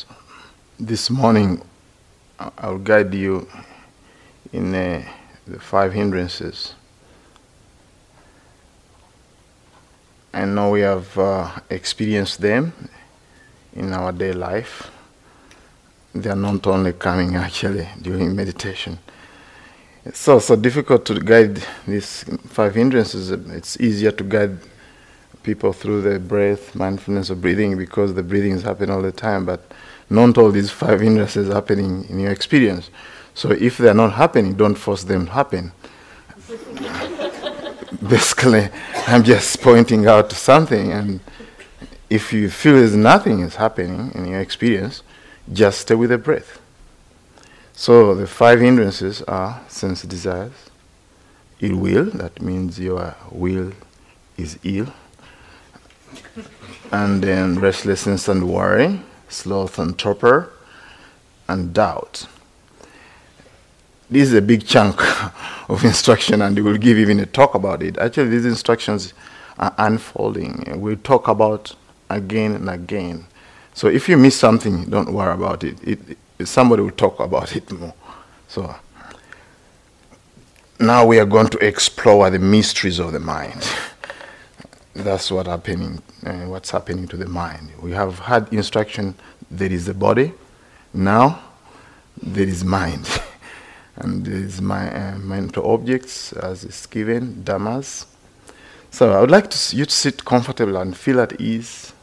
So, this morning, I- I'll guide you in uh, the five hindrances. I know we have uh, experienced them in our day life. They are not only coming actually during meditation. It's so so difficult to guide these five hindrances. It's easier to guide people through the breath, mindfulness of breathing, because the breathing is happening all the time. But not all these five hindrances happening in your experience. So if they are not happening, don't force them to happen. Basically, I'm just pointing out something, and if you feel there's nothing is happening in your experience, just stay with the breath. So the five hindrances are sense desires, ill will, that means your will is ill, and then restlessness and worry, sloth and torpor, and doubt. This is a big chunk of instruction, and we will give even a talk about it. Actually, these instructions are unfolding. We'll talk about again and again. So if you miss something, don't worry about it. it, it somebody will talk about it more. So now we are going to explore the mysteries of the mind. That's what happening. Uh, what's happening to the mind? We have had instruction. There is the body. Now there is mind, and there is my uh, mental objects as is given dhammas. So I would like to you to sit comfortable and feel at ease.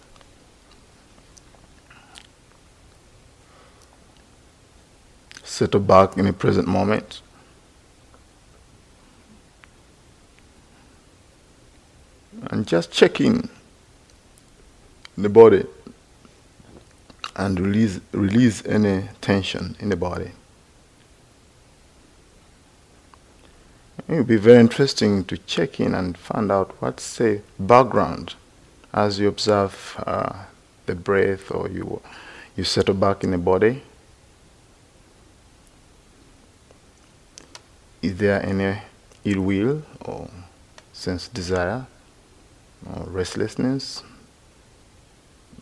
Settle back in the present moment. And just check in the body and release, release any tension in the body. It will be very interesting to check in and find out what's the background as you observe uh, the breath or you, you settle back in the body. Is there any ill will or sense desire or restlessness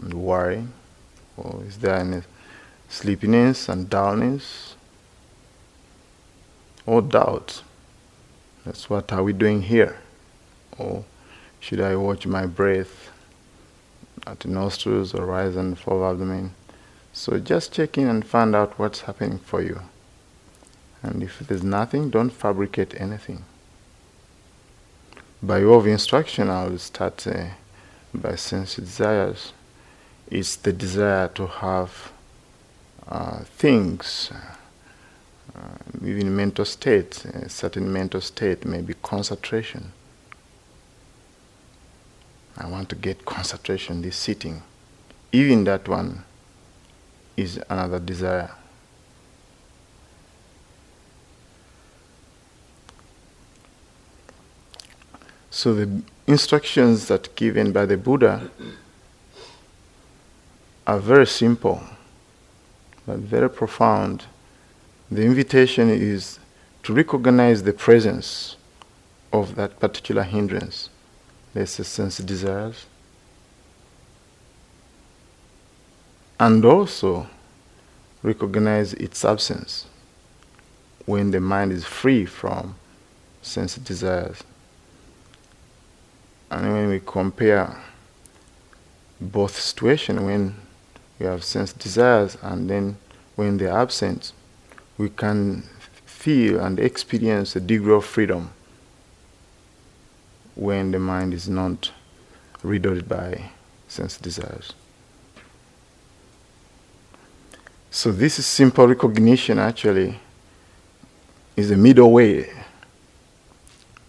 and worry? Or is there any sleepiness and dullness or doubt? That's what are we doing here? Or should I watch my breath at the nostrils or rise and fall of abdomen? So just check in and find out what's happening for you. And if there's nothing, don't fabricate anything. By way of instruction, I will start uh, by sense desires. It's the desire to have uh, things, uh, even mental state, a certain mental state, maybe concentration. I want to get concentration, this sitting. Even that one is another desire. So the instructions that given by the Buddha are very simple but very profound. The invitation is to recognize the presence of that particular hindrance. A sense desires. And also recognize its absence when the mind is free from sense desires. And when we compare both situations, when we have sense desires and then when they're absent, we can feel and experience a degree of freedom when the mind is not riddled by sense desires. So this is simple recognition actually is a middle way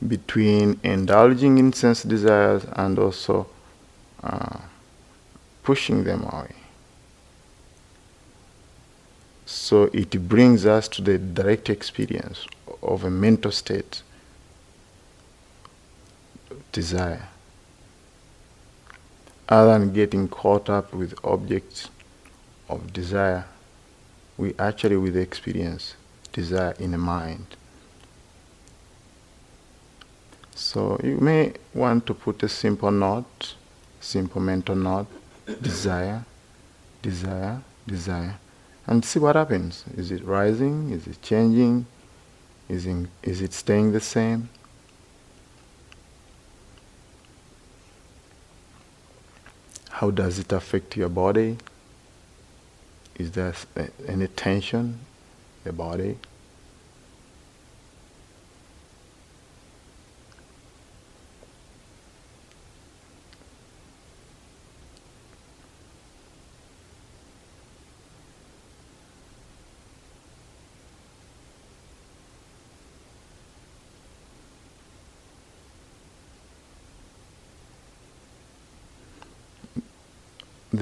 between indulging in sense desires and also uh, pushing them away. So it brings us to the direct experience of a mental state, desire, other than getting caught up with objects of desire. We actually with experience desire in the mind. So you may want to put a simple note, simple mental note, desire, desire, desire and see what happens. Is it rising? Is it changing? Is, in, is it staying the same? How does it affect your body? Is there eh, any tension in the body?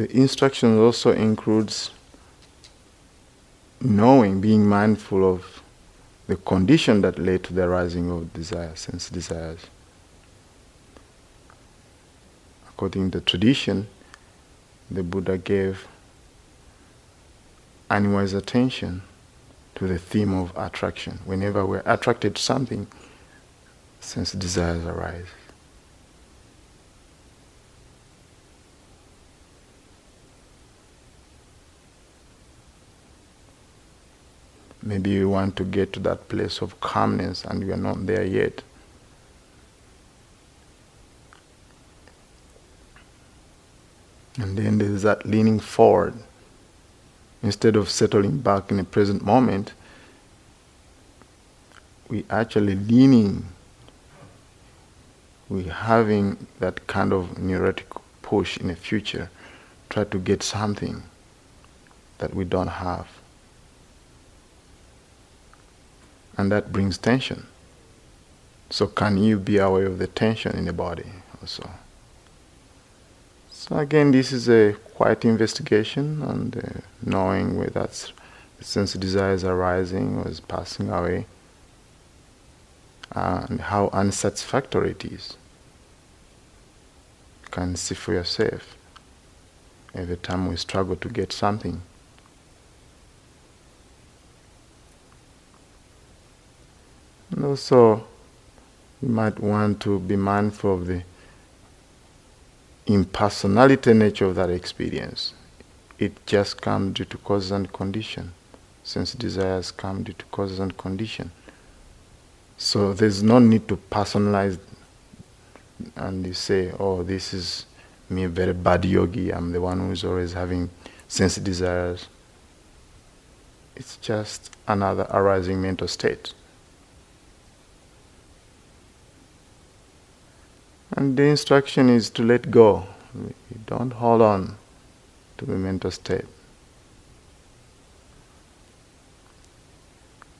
The instruction also includes knowing, being mindful of the condition that led to the arising of desires, sense desires. According to the tradition, the Buddha gave unwise attention to the theme of attraction. Whenever we're attracted to something, sense desires arise. Maybe you want to get to that place of calmness and you are not there yet. And then there's that leaning forward. Instead of settling back in the present moment, we actually leaning. We having that kind of neurotic push in the future, try to get something that we don't have. And that brings tension. So, can you be aware of the tension in the body also? So, again, this is a quiet investigation and uh, knowing where that sense desires arising or is passing away and how unsatisfactory it is. You can see for yourself every time we struggle to get something. Also, you might want to be mindful of the impersonality nature of that experience. It just comes due to causes and condition, sense desires come due to causes and condition. So there's no need to personalize and you say, oh, this is me, a very bad yogi, I'm the one who's always having sense desires. It's just another arising mental state. And the instruction is to let go. Don't hold on to the mental state.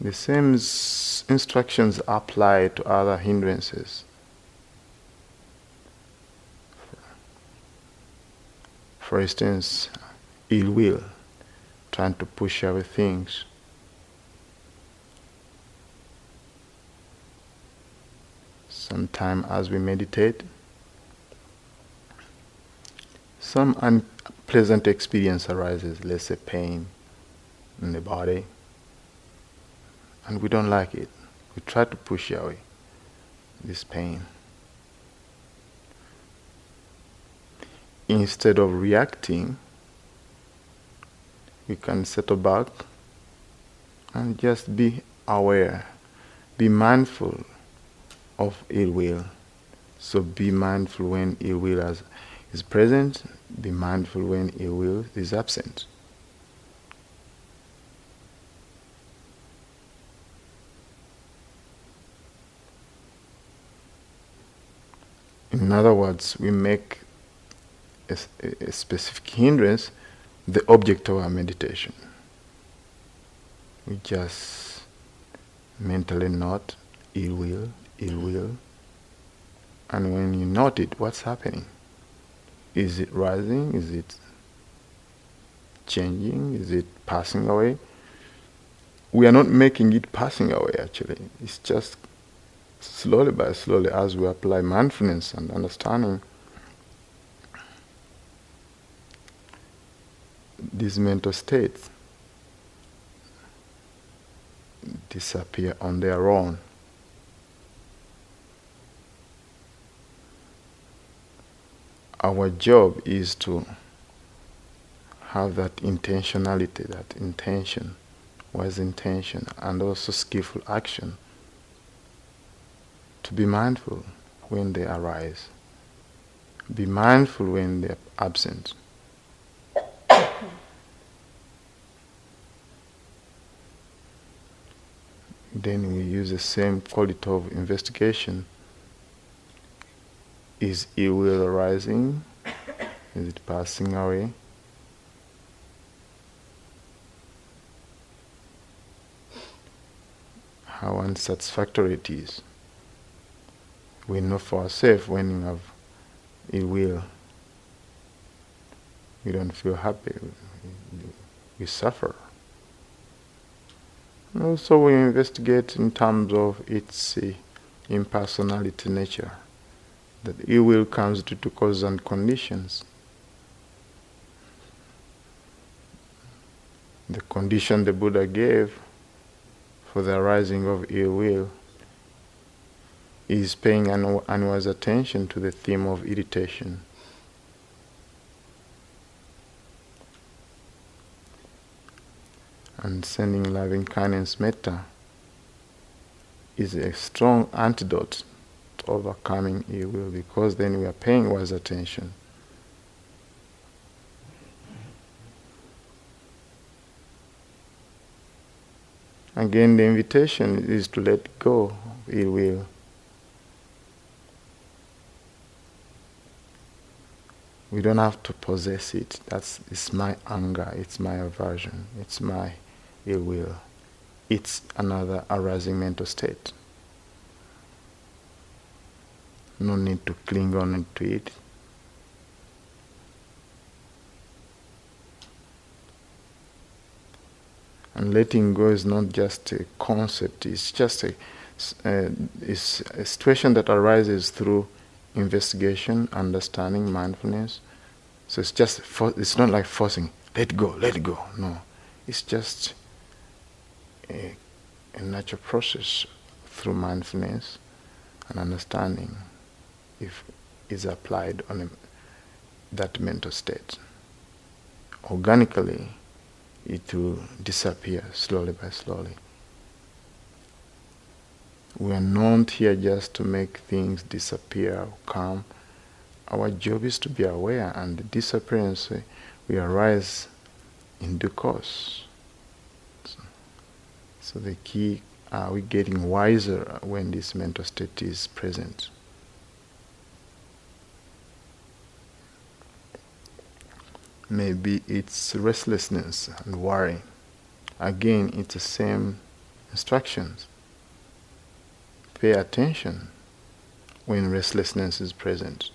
The same instructions apply to other hindrances. For instance, ill will, trying to push away things. sometime as we meditate, some unpleasant experience arises, let's say pain in the body, and we don't like it. We try to push away this pain. Instead of reacting, we can settle back and just be aware, be mindful of ill will. So be mindful when ill will is present, be mindful when ill will is absent. In other words, we make a, a, specific hindrance the object of our meditation. We just mentally note ill will, ill will. And when you note it, what's happening? Is it rising? Is it changing? Is it passing away? We are not making it passing away actually. It's just slowly by slowly as we apply mindfulness and understanding these mental states disappear on their own. Our job is to have that intentionality, that intention, wise intention, and also skillful action to be mindful when they arise. Be mindful when they're absent. then we use the same quality of investigation. Is will arising? Is it passing away? How unsatisfactory it is. We know for ourselves when we have ill will, we don't feel happy, we suffer. Also, we investigate in terms of its uh, impersonality nature. That ill will comes due to causes and conditions. The condition the Buddha gave for the arising of ill will is paying an unwise attention to the theme of irritation. and sending loving kindness metta is a strong antidote overcoming ill will because then we are paying wise attention. Again, the invitation is to let go ill will. We don't have to possess it. That's it's my anger, it's my aversion, it's my ill will. It's another arising mental state. No need to cling on to it. And letting go is not just a concept, it's just a, uh, it's a situation that arises through investigation, understanding, mindfulness. So it's just, for, it's not like forcing, let go, let go. No, it's just a, a natural process through mindfulness and understanding if is applied on a, that mental state. Organically, it will disappear slowly by slowly. We are not here just to make things disappear or come. Our job is to be aware, and the disappearance eh, will arise in due course. So the key, are we getting wiser when this mental state is present? Maybe it's restlessness and worry. Again, it's the same instructions. Pay attention when restlessness is present.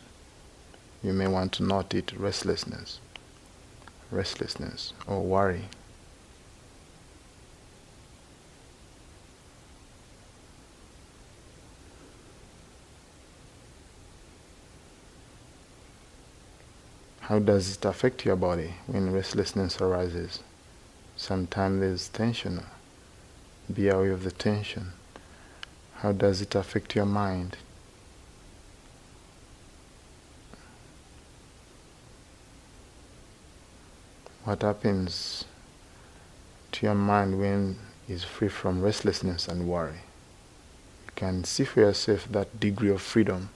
You may want to note it restlessness, restlessness, or worry. How does it affect your body when restlessness arises? Sometimes there's tension. Be aware of the tension. How does it affect your mind? What happens to your mind when it's free from restlessness and worry? You can see for yourself that degree of freedom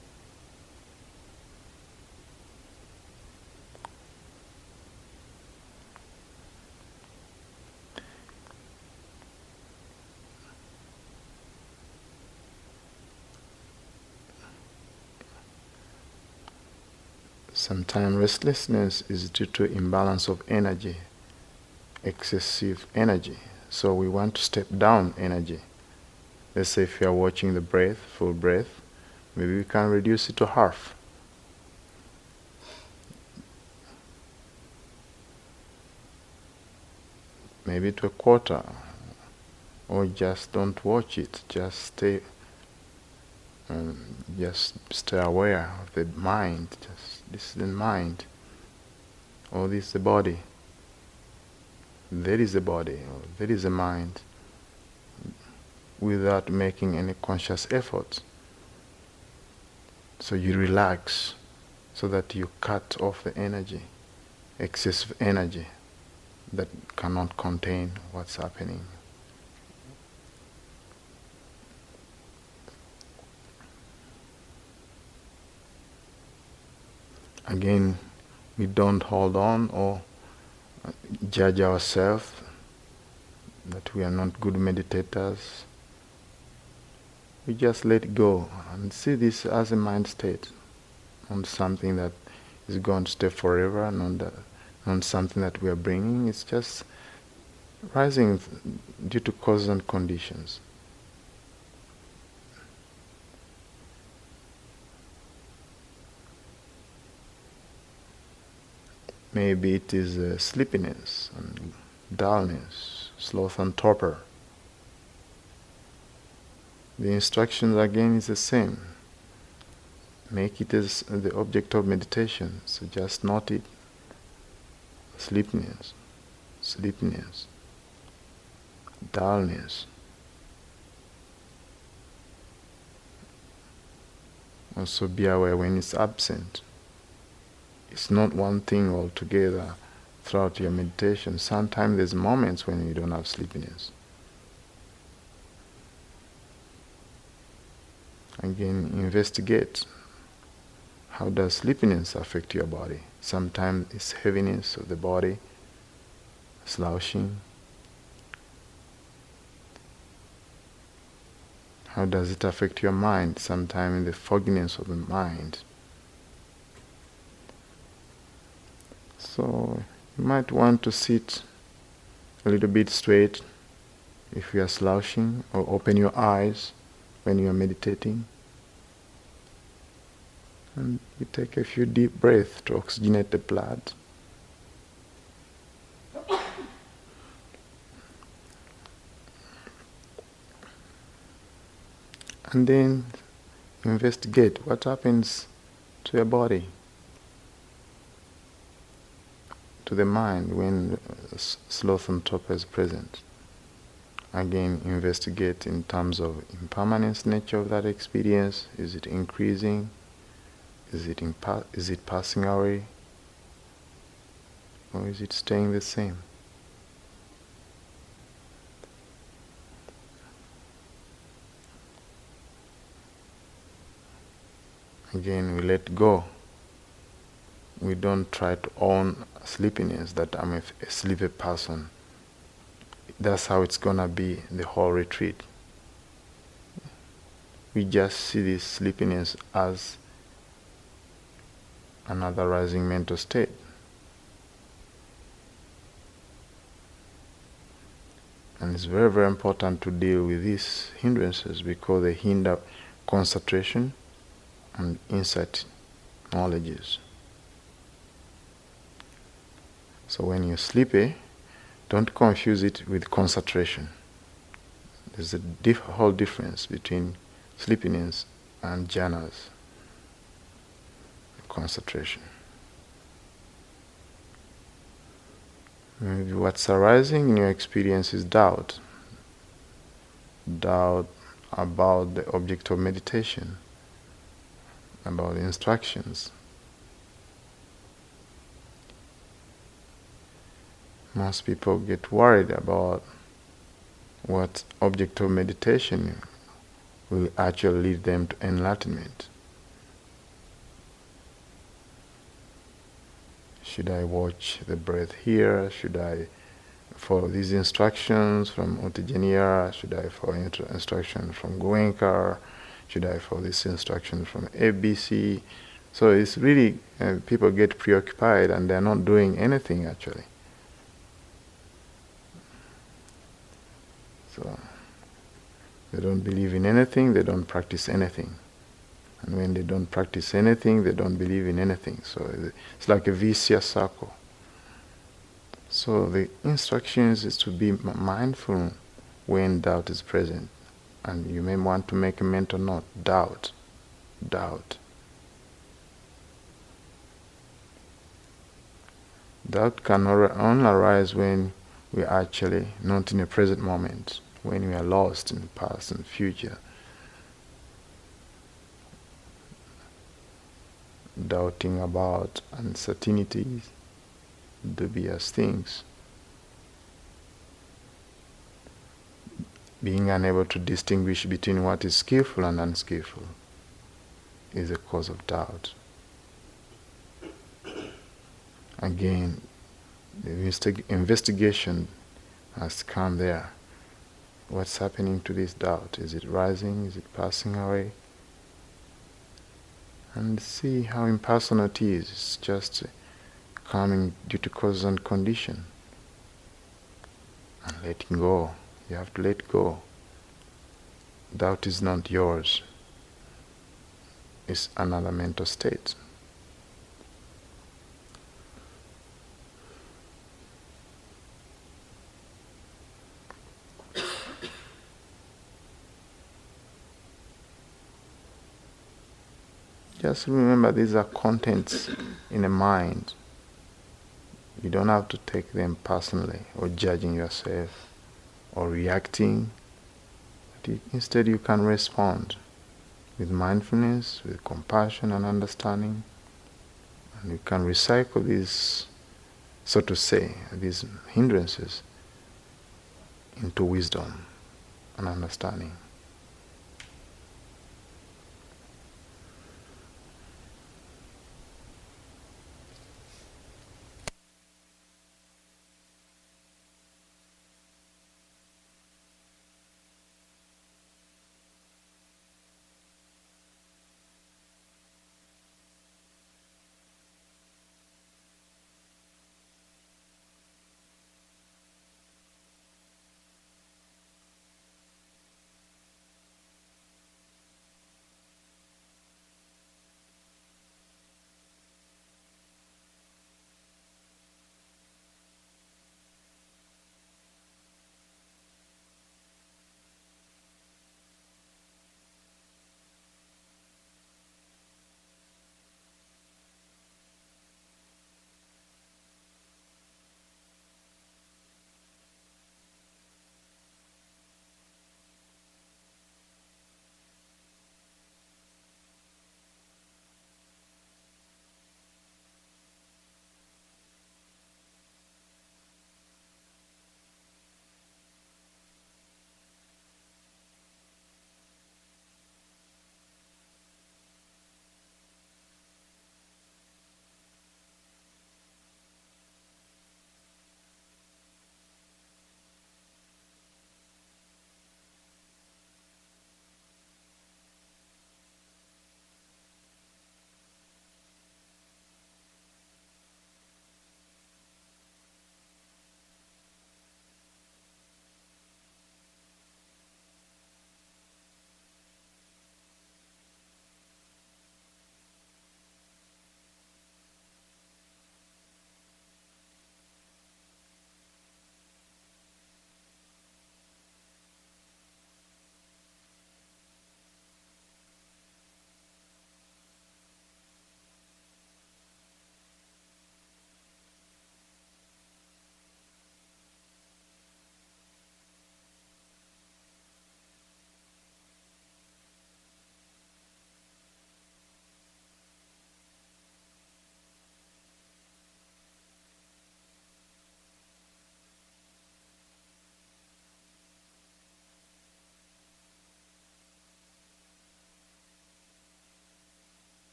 Sometimes restlessness is due to imbalance of energy, excessive energy. So we want to step down energy. Let's say if you are watching the breath, full breath, maybe we can reduce it to half. Maybe to a quarter. Or just don't watch it, just stay um, just stay aware of the mind. Just this is the mind. Or this is the body. There is the body. Or there is the mind. Without making any conscious effort. So you relax, so that you cut off the energy, excessive energy that cannot contain what's happening. Again, we don't hold on or judge ourselves that we are not good meditators. We just let go and see this as a mind state, not something that is going to stay forever, not, that, not something that we are bringing. It's just rising due to causes and conditions. Maybe it is uh, sleepiness and dullness, sloth and torpor. The instructions again is the same. Make it as the object of meditation. So just note it. Sleepiness, sleepiness, dullness. Also be aware when it's absent. It's not one thing altogether throughout your meditation. Sometimes there's moments when you don't have sleepiness. Again, investigate. How does sleepiness affect your body? Sometimes it's heaviness of the body, slouching. How does it affect your mind? Sometimes the fogginess of the mind. So you might want to sit a little bit straight if you are slouching, or open your eyes when you are meditating. And you take a few deep breaths to oxygenate the blood. And then investigate what happens to your body. To the mind when sloth and torpor is present. Again, investigate in terms of impermanence nature of that experience. Is it increasing? Is it, impa- is it passing away? Or is it staying the same? Again, we let go we don't try to own sleepiness that I'm a, a sleepy person. That's how it's gonna be the whole retreat. We just see this sleepiness as another rising mental state. And it's very, very important to deal with these hindrances because they hinder concentration and insight knowledges. So when you're sleepy, don't confuse it with concentration. There's a diff- whole difference between sleepiness and jhanas, concentration. Maybe what's arising in your experience is doubt. Doubt about the object of meditation, about the instructions. Most people get worried about what object of meditation will actually lead them to enlightenment. Should I watch the breath here? Should I follow these instructions from U Tejaniya? Should I follow instructions from Goenka? Should I follow this instruction from ABC? So it's really, uh, people get preoccupied and they're not doing anything actually. So they don't believe in anything, they don't practice anything. And when they don't practice anything, they don't believe in anything. So it's like a vicious circle. So the instructions is to be mindful when doubt is present. And you may want to make a mental note doubt, doubt. Doubt can only arise when we are actually not in the present moment when we are lost in past and future, doubting about uncertainties, dubious things, being unable to distinguish between what is skillful and unskillful is a cause of doubt. Again, the investig- investigation has come there. What's happening to this doubt? Is it rising? Is it passing away? And see how impersonal it is. It's just coming due to cause and condition. And letting go. You have to let go. Doubt is not yours. It's another mental state. Just remember these are contents in the mind. You don't have to take them personally or judging yourself or reacting. You, instead, you can respond with mindfulness, with compassion and understanding. And you can recycle these, so to say, these hindrances into wisdom and understanding.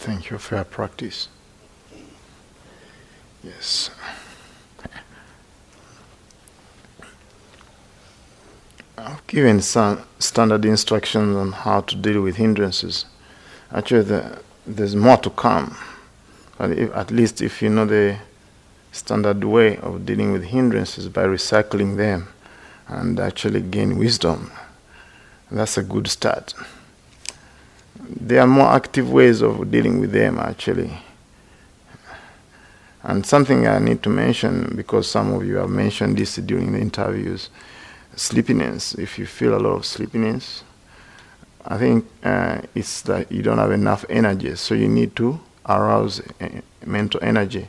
Thank you for your practice. Yes. I've given some standard instructions on how to deal with hindrances. Actually, the, there's more to come. But if, at least if you know the standard way of dealing with hindrances by recycling them and actually gain wisdom, that's a good start. There are more active ways of dealing with them, actually. And something I need to mention, because some of you have mentioned this during the interviews sleepiness. If you feel a lot of sleepiness, I think uh, it's that you don't have enough energy, so you need to arouse uh, mental energy.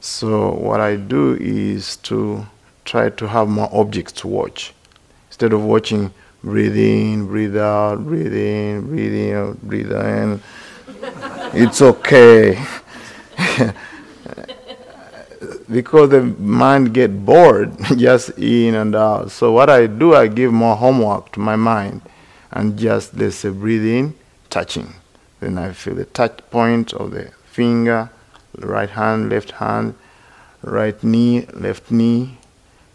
So what I do is to try to have more objects to watch instead of watching breathe in, breathe out, breathe in, breathe in, breathe in. it's okay. because the mind get bored just in and out. So what I do, I give more homework to my mind and just let's say breathe in, touching. Then I feel the touch point of the finger, right hand, left hand, right knee, left knee,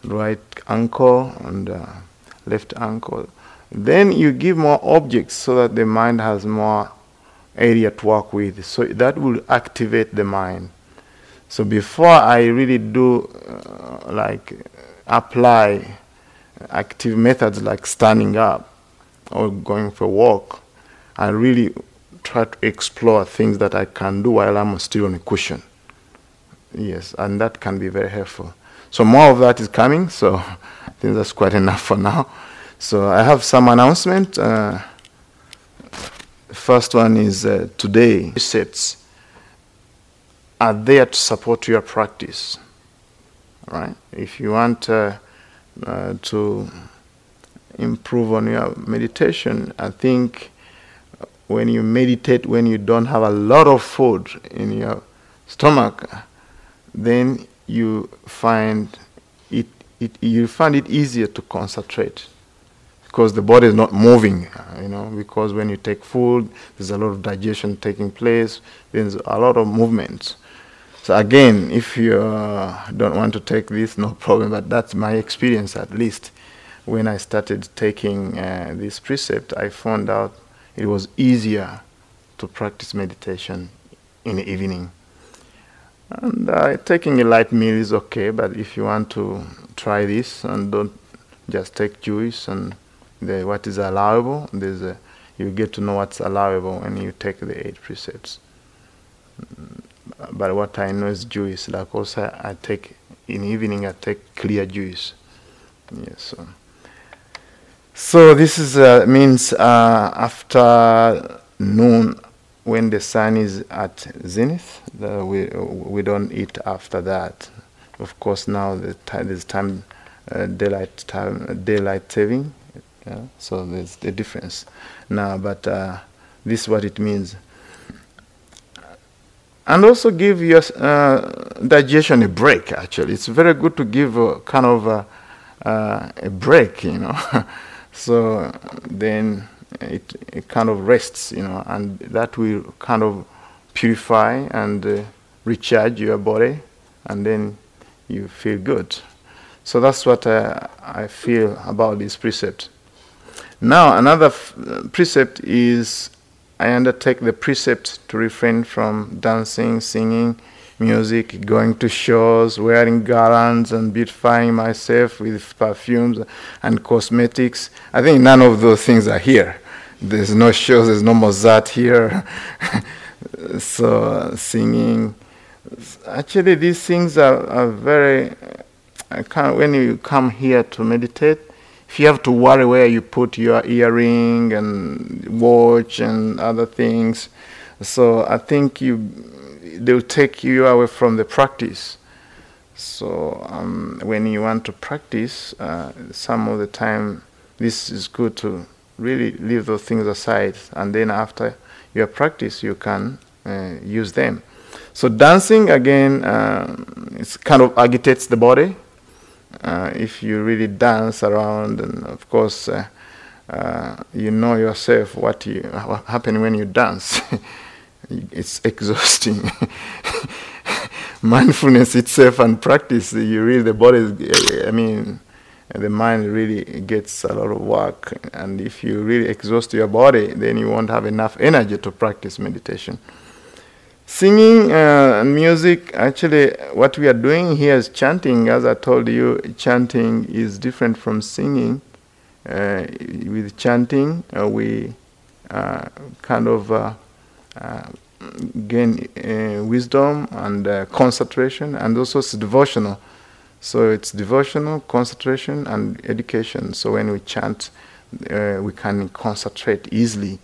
right ankle, and uh, left ankle. Then you give more objects so that the mind has more area to work with. So that will activate the mind. So before I really do uh, like apply active methods like standing up or going for a walk, I really try to explore things that I can do while I'm still on a cushion. Yes, and that can be very helpful. So more of that is coming. So I think that's quite enough for now. So I have some announcement. Uh, first one is uh, today precepts are there to support your practice. Right? If you want uh, uh, to improve on your meditation, I think when you meditate, when you don't have a lot of food in your stomach, then you find it, it you find it easier to concentrate because the body is not moving, you know, because when you take food, there's a lot of digestion taking place, there's a lot of movement. So again, if you uh, don't want to take this, no problem. But that's my experience, at least. When I started taking uh, this precept, I found out it was easier to practice meditation in the evening. And uh, taking a light meal is okay, but if you want to try this and don't just take juice and the, what is allowable, there's a, you get to know what's allowable when you take the eight precepts but what I know is juice. Like also, I take in evening. I take clear juice. Yes. So, so this is uh, means uh, after noon when the sun is at zenith. The, we we don't eat after that. Of course, now the time there's time uh, daylight time daylight saving. Yeah? So there's the difference now. But uh, this is what it means and also give your uh, digestion a break. Actually, it's very good to give a kind of a, uh, a break, you know. so then it, it, kind of rests, you know, and that will kind of purify and uh, recharge your body, and then you feel good. So that's what uh, I feel about this precept. Now, another f- precept is I undertake the precept to refrain from dancing, singing, music, going to shows, wearing garlands, and beautifying myself with perfumes and cosmetics. I think none of those things are here. There's no shows, there's no Mozart here. so, uh, singing. Actually, these things are, are very. when you come here to meditate, if you have to worry where you put your earring and watch and other things, so I think you they'll take you away from the practice. So um, when you want to practice, uh, some of the time this is good to really leave those things aside, and then after your practice, you can uh, use them. So dancing again, uh, it kind of agitates the body uh, if you really dance around, and of course, uh, uh, you know yourself what you what happen when you dance. it's exhausting. Mindfulness itself and practice, you really, the body, Is, I mean, the mind really gets a lot of work. And if you really exhaust your body, then you won't have enough energy to practice meditation. Singing uh, and music, actually, what we are doing here is chanting. As I told you, chanting is different from singing. Uh, with chanting, uh, we uh, kind of uh, uh, gain wisdom and concentration, and also it's devotional. So it's devotional, concentration, and education. So when we chant, we can concentrate easily.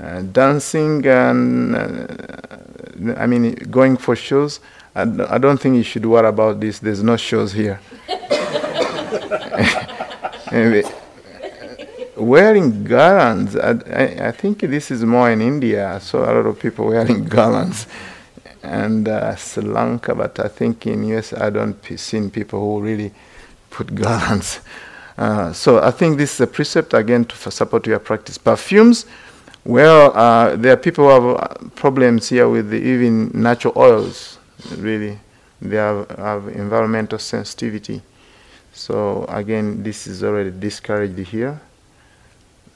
Uh, dancing and uh, I mean going for shows. I, I don't think you should worry about this. There's no shows here. anyway, wearing garlands, I, I, I, think this is more in India. I saw a lot of people wearing garlands and uh, Sri Lanka, but I think in US I don't see people who really put garlands. Uh, so I think this is a precept again to support your practice. Perfumes, well, uh, there are people who have uh, problems here with even natural oils. Really, they have, have environmental sensitivity. So again, this is already discouraged here.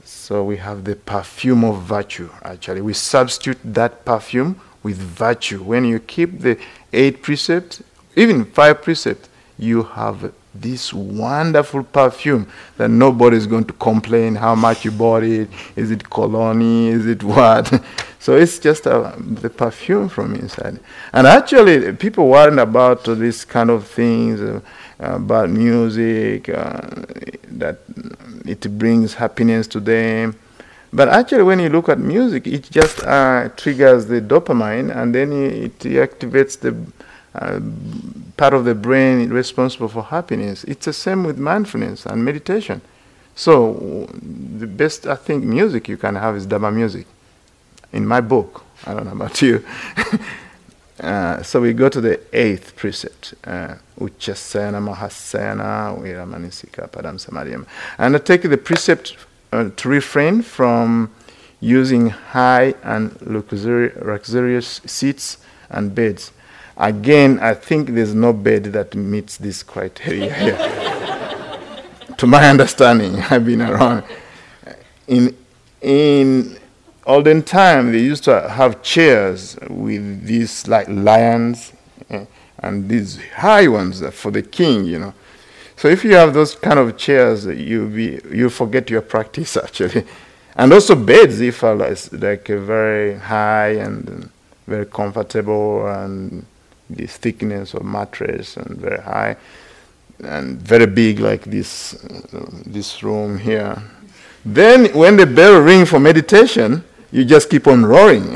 So we have the perfume of virtue, actually. We substitute that perfume with virtue. When you keep the eight precepts, even five precepts, you have this wonderful perfume that nobody is going to complain how much you bought it. Is it cologne? Is it what? so it's just uh, the perfume from inside. And actually, people worrying about this kind of things. Uh, about music, uh, that it brings happiness to them. But actually, when you look at music, it just uh, triggers the dopamine and then it activates the uh, part of the brain responsible for happiness. It's the same with mindfulness and meditation. So, the best, I think, music you can have is Dharma music. In my book, I don't know about you. Uh, so we go to the eighth precept. Uh, Uchasana Mahasana Viramanisika Padam Samadhyam. And I take the precept uh, to refrain from using high and luxurious seats and beds. Again, I think there's no bed that meets this criteria here. to my understanding, I've been around. In, in olden time they used to have chairs with these like lions eh, and these high ones for the king you know so if you have those kind of chairs you be you forget your practice actually and also beds if are like a very high and very comfortable and this thickness of mattress and very high and very big like this uh, this room here then when the bell ring for meditation you just keep on roaring.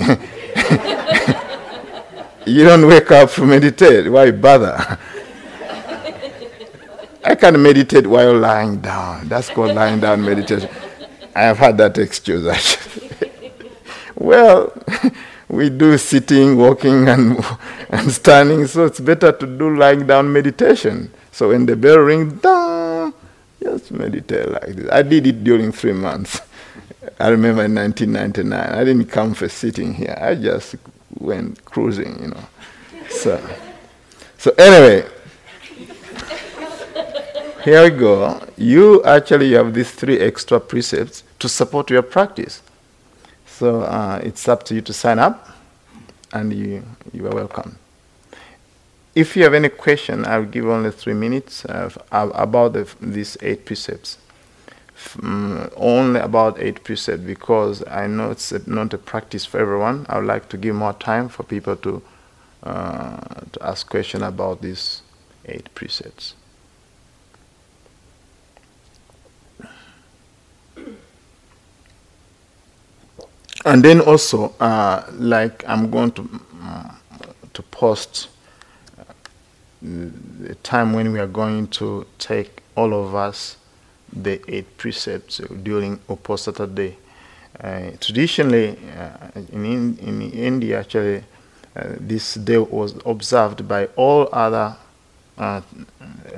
you don't wake up to meditate. Why bother? I can meditate while lying down. That's called lying down meditation. I have had that excuse actually. well, we do sitting, walking, and, and standing, so it's better to do lying down meditation. So when the bell rings, down, just meditate like this. I did it during three months. I remember in 1999, I didn't come for sitting here. I just went cruising, you know. So, so anyway, here we go. You actually have these three extra precepts to support your practice. So uh, it's up to you to sign up, and you you are welcome. If you have any question, I'll give only three minutes uh, about the, these eight precepts. Um, only about eight precepts because I know it's not a practice for everyone. I would like to give more time for people to, uh, to ask questions about these eight precepts. And then also, uh, like I'm going to um, to post uh, the time when we are going to take all of us the eight precepts during Uposatha day. Uh, traditionally, uh, in, in, in, India, actually, uh, this day was observed by all other uh,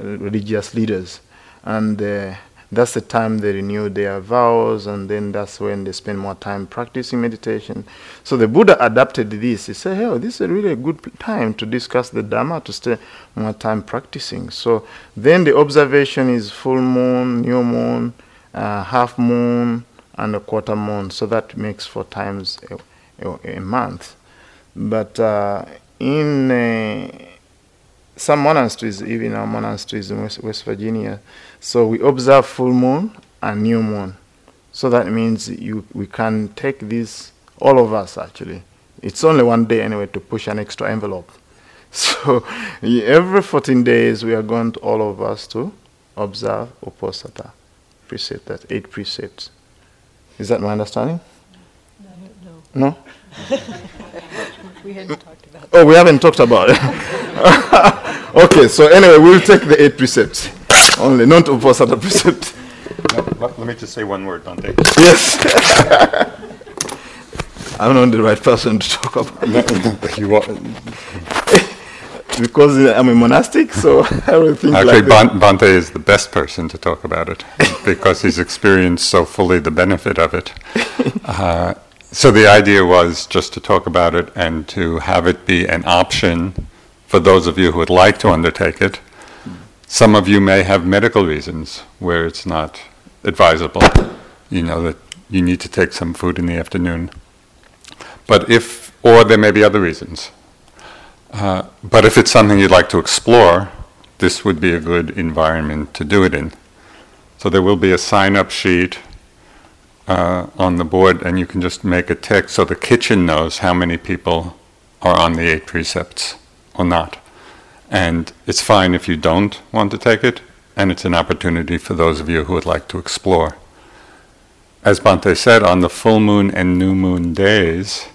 religious leaders. And uh, that's the time they renew their vows, and then that's when they spend more time practicing meditation. So the Buddha adapted this. He said, "Hey, this is really a good time to discuss the Dharma, to spend more time practicing." So then the observation is full moon, new moon, uh, half moon, and a quarter moon. So that makes four times a, a, a month. But uh, in uh, some monasteries, even our monasteries in West, West, Virginia, so we observe full moon and new moon. So that means you, we can take this, all of us actually. It's only one day anyway to push an extra envelope. So every 14 days we are going to, all of us to observe Uposatha precept, that eight precepts. Is that my understanding? No? No? we hadn't talked about Oh, we haven't talked about it. okay, so anyway, we'll take the eight precepts only, not Uposatha precept. Let, let- let me just say one word, Bhante. Yes. I'm not the right person to talk about You are- because I'm a monastic, so I will think Actually, like that. Ban- Bhante is the best person to talk about it because he's experienced so fully the benefit of it. Uh, so the idea was just to talk about it and to have it be an option for those of you who would like to undertake it. Some of you may have medical reasons where it's not advisable. You know that you need to take some food in the afternoon. But if, or there may be other reasons. Uh, but if it's something you'd like to explore, this would be a good environment to do it in. So there will be a sign up sheet uh, on the board, and you can just make a tick so the kitchen knows how many people are on the eight precepts or not. And it's fine if you don't want to take it, and it's an opportunity for those of you who would like to explore. As Bhante said, on the full moon and new moon days,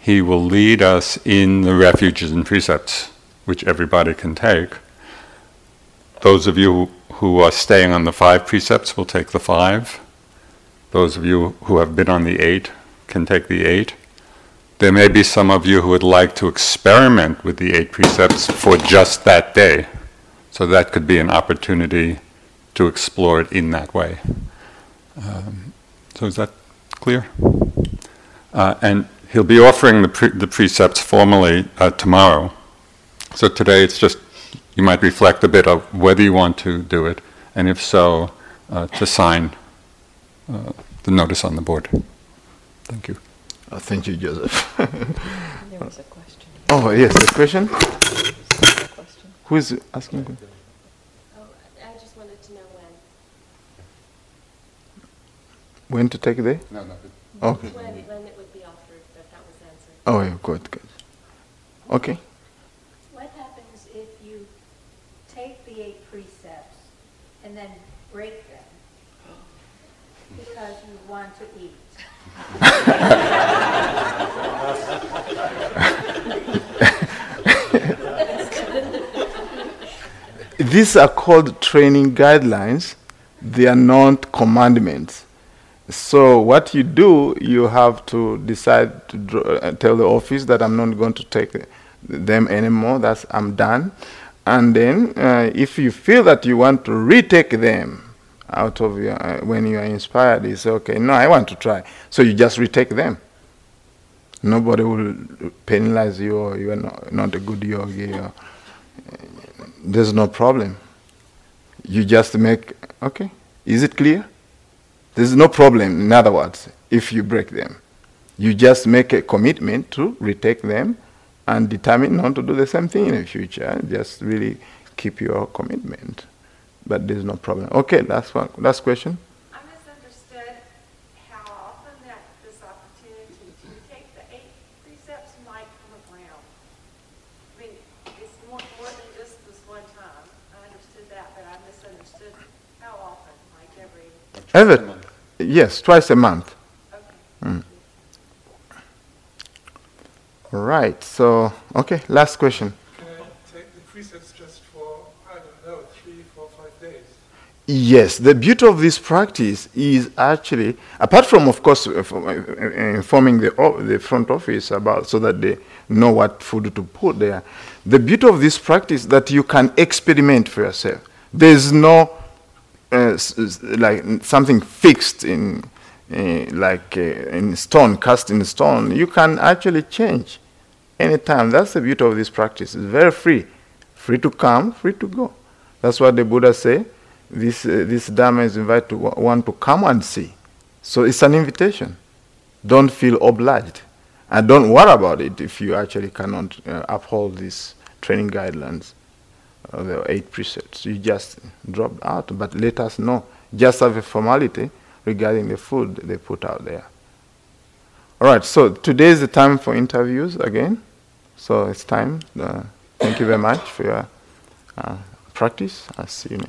he will lead us in the refuges and precepts, which everybody can take. Those of you who are staying on the five precepts will take the five. Those of you who have been on the eight can take the eight. There may be some of you who would like to experiment with the eight precepts for just that day. So that could be an opportunity to explore it in that way. Um, so is that clear? Uh, and he'll be offering the, pre- the precepts formally uh, tomorrow. So today it's just, you might reflect a bit of whether you want to do it, and if so, uh, to sign uh, the notice on the board. Thank you. Oh, thank you, Joseph. There was a question. oh, yes, a question? There was a question. Who is asking? Oh, I just wanted to know when. When to take the? No, no. Okay. When, when it would be offered, that that was answered. Oh, yeah, good, good. Okay. What happens if you take the eight precepts and then break them because you want to eat? These are called training guidelines. They are not commandments. So what you do, you have to decide to draw, uh, tell the office that I'm not going to take them anymore. That's I'm done. And then, uh, if you feel that you want to retake them out of your, uh, when you are inspired, you say, okay, no, I want to try. So you just retake them. Nobody will penalize you, or you are not, not a good yogi. Or, there's no problem. You just make, okay, is it clear? There's no problem, in other words, if you break them. You just make a commitment to retake them and determine not to do the same thing in the future. Just really keep your commitment. But there's no problem. Okay, last one. Last question. I misunderstood how often that this opportunity to take the eight precepts might come around. I mean, it's more, more than just this one time. I understood that, but I misunderstood how often, like every, Ever? Yes, twice a month. okay. Mm. All right. So, okay, last question. Can I take the precepts just for, I don't know, three, four, five days? Yes, the beauty of this practice is actually, apart from, of course, uh, uh, informing the, the front office about so that they know what food to put there, the beauty of this practice that you can experiment for yourself. There's no uh, like something fixed in, uh, like uh, in stone, cast in stone. You can actually change anytime. That's the beauty of this practice. It's very free, free to come, free to go. That's what the Buddha say. This uh, this Dharma is invited to one to come and see. So it's an invitation. Don't feel obliged, and don't worry about it if you actually cannot uh, uphold these training guidelines, uh, the eight precepts. You just drop out, but let us know. Just have a formality regarding the food they put out there. All right. So today is the time for interviews again. So it's time. Uh, thank you very much for your uh, practice. I'll see you next.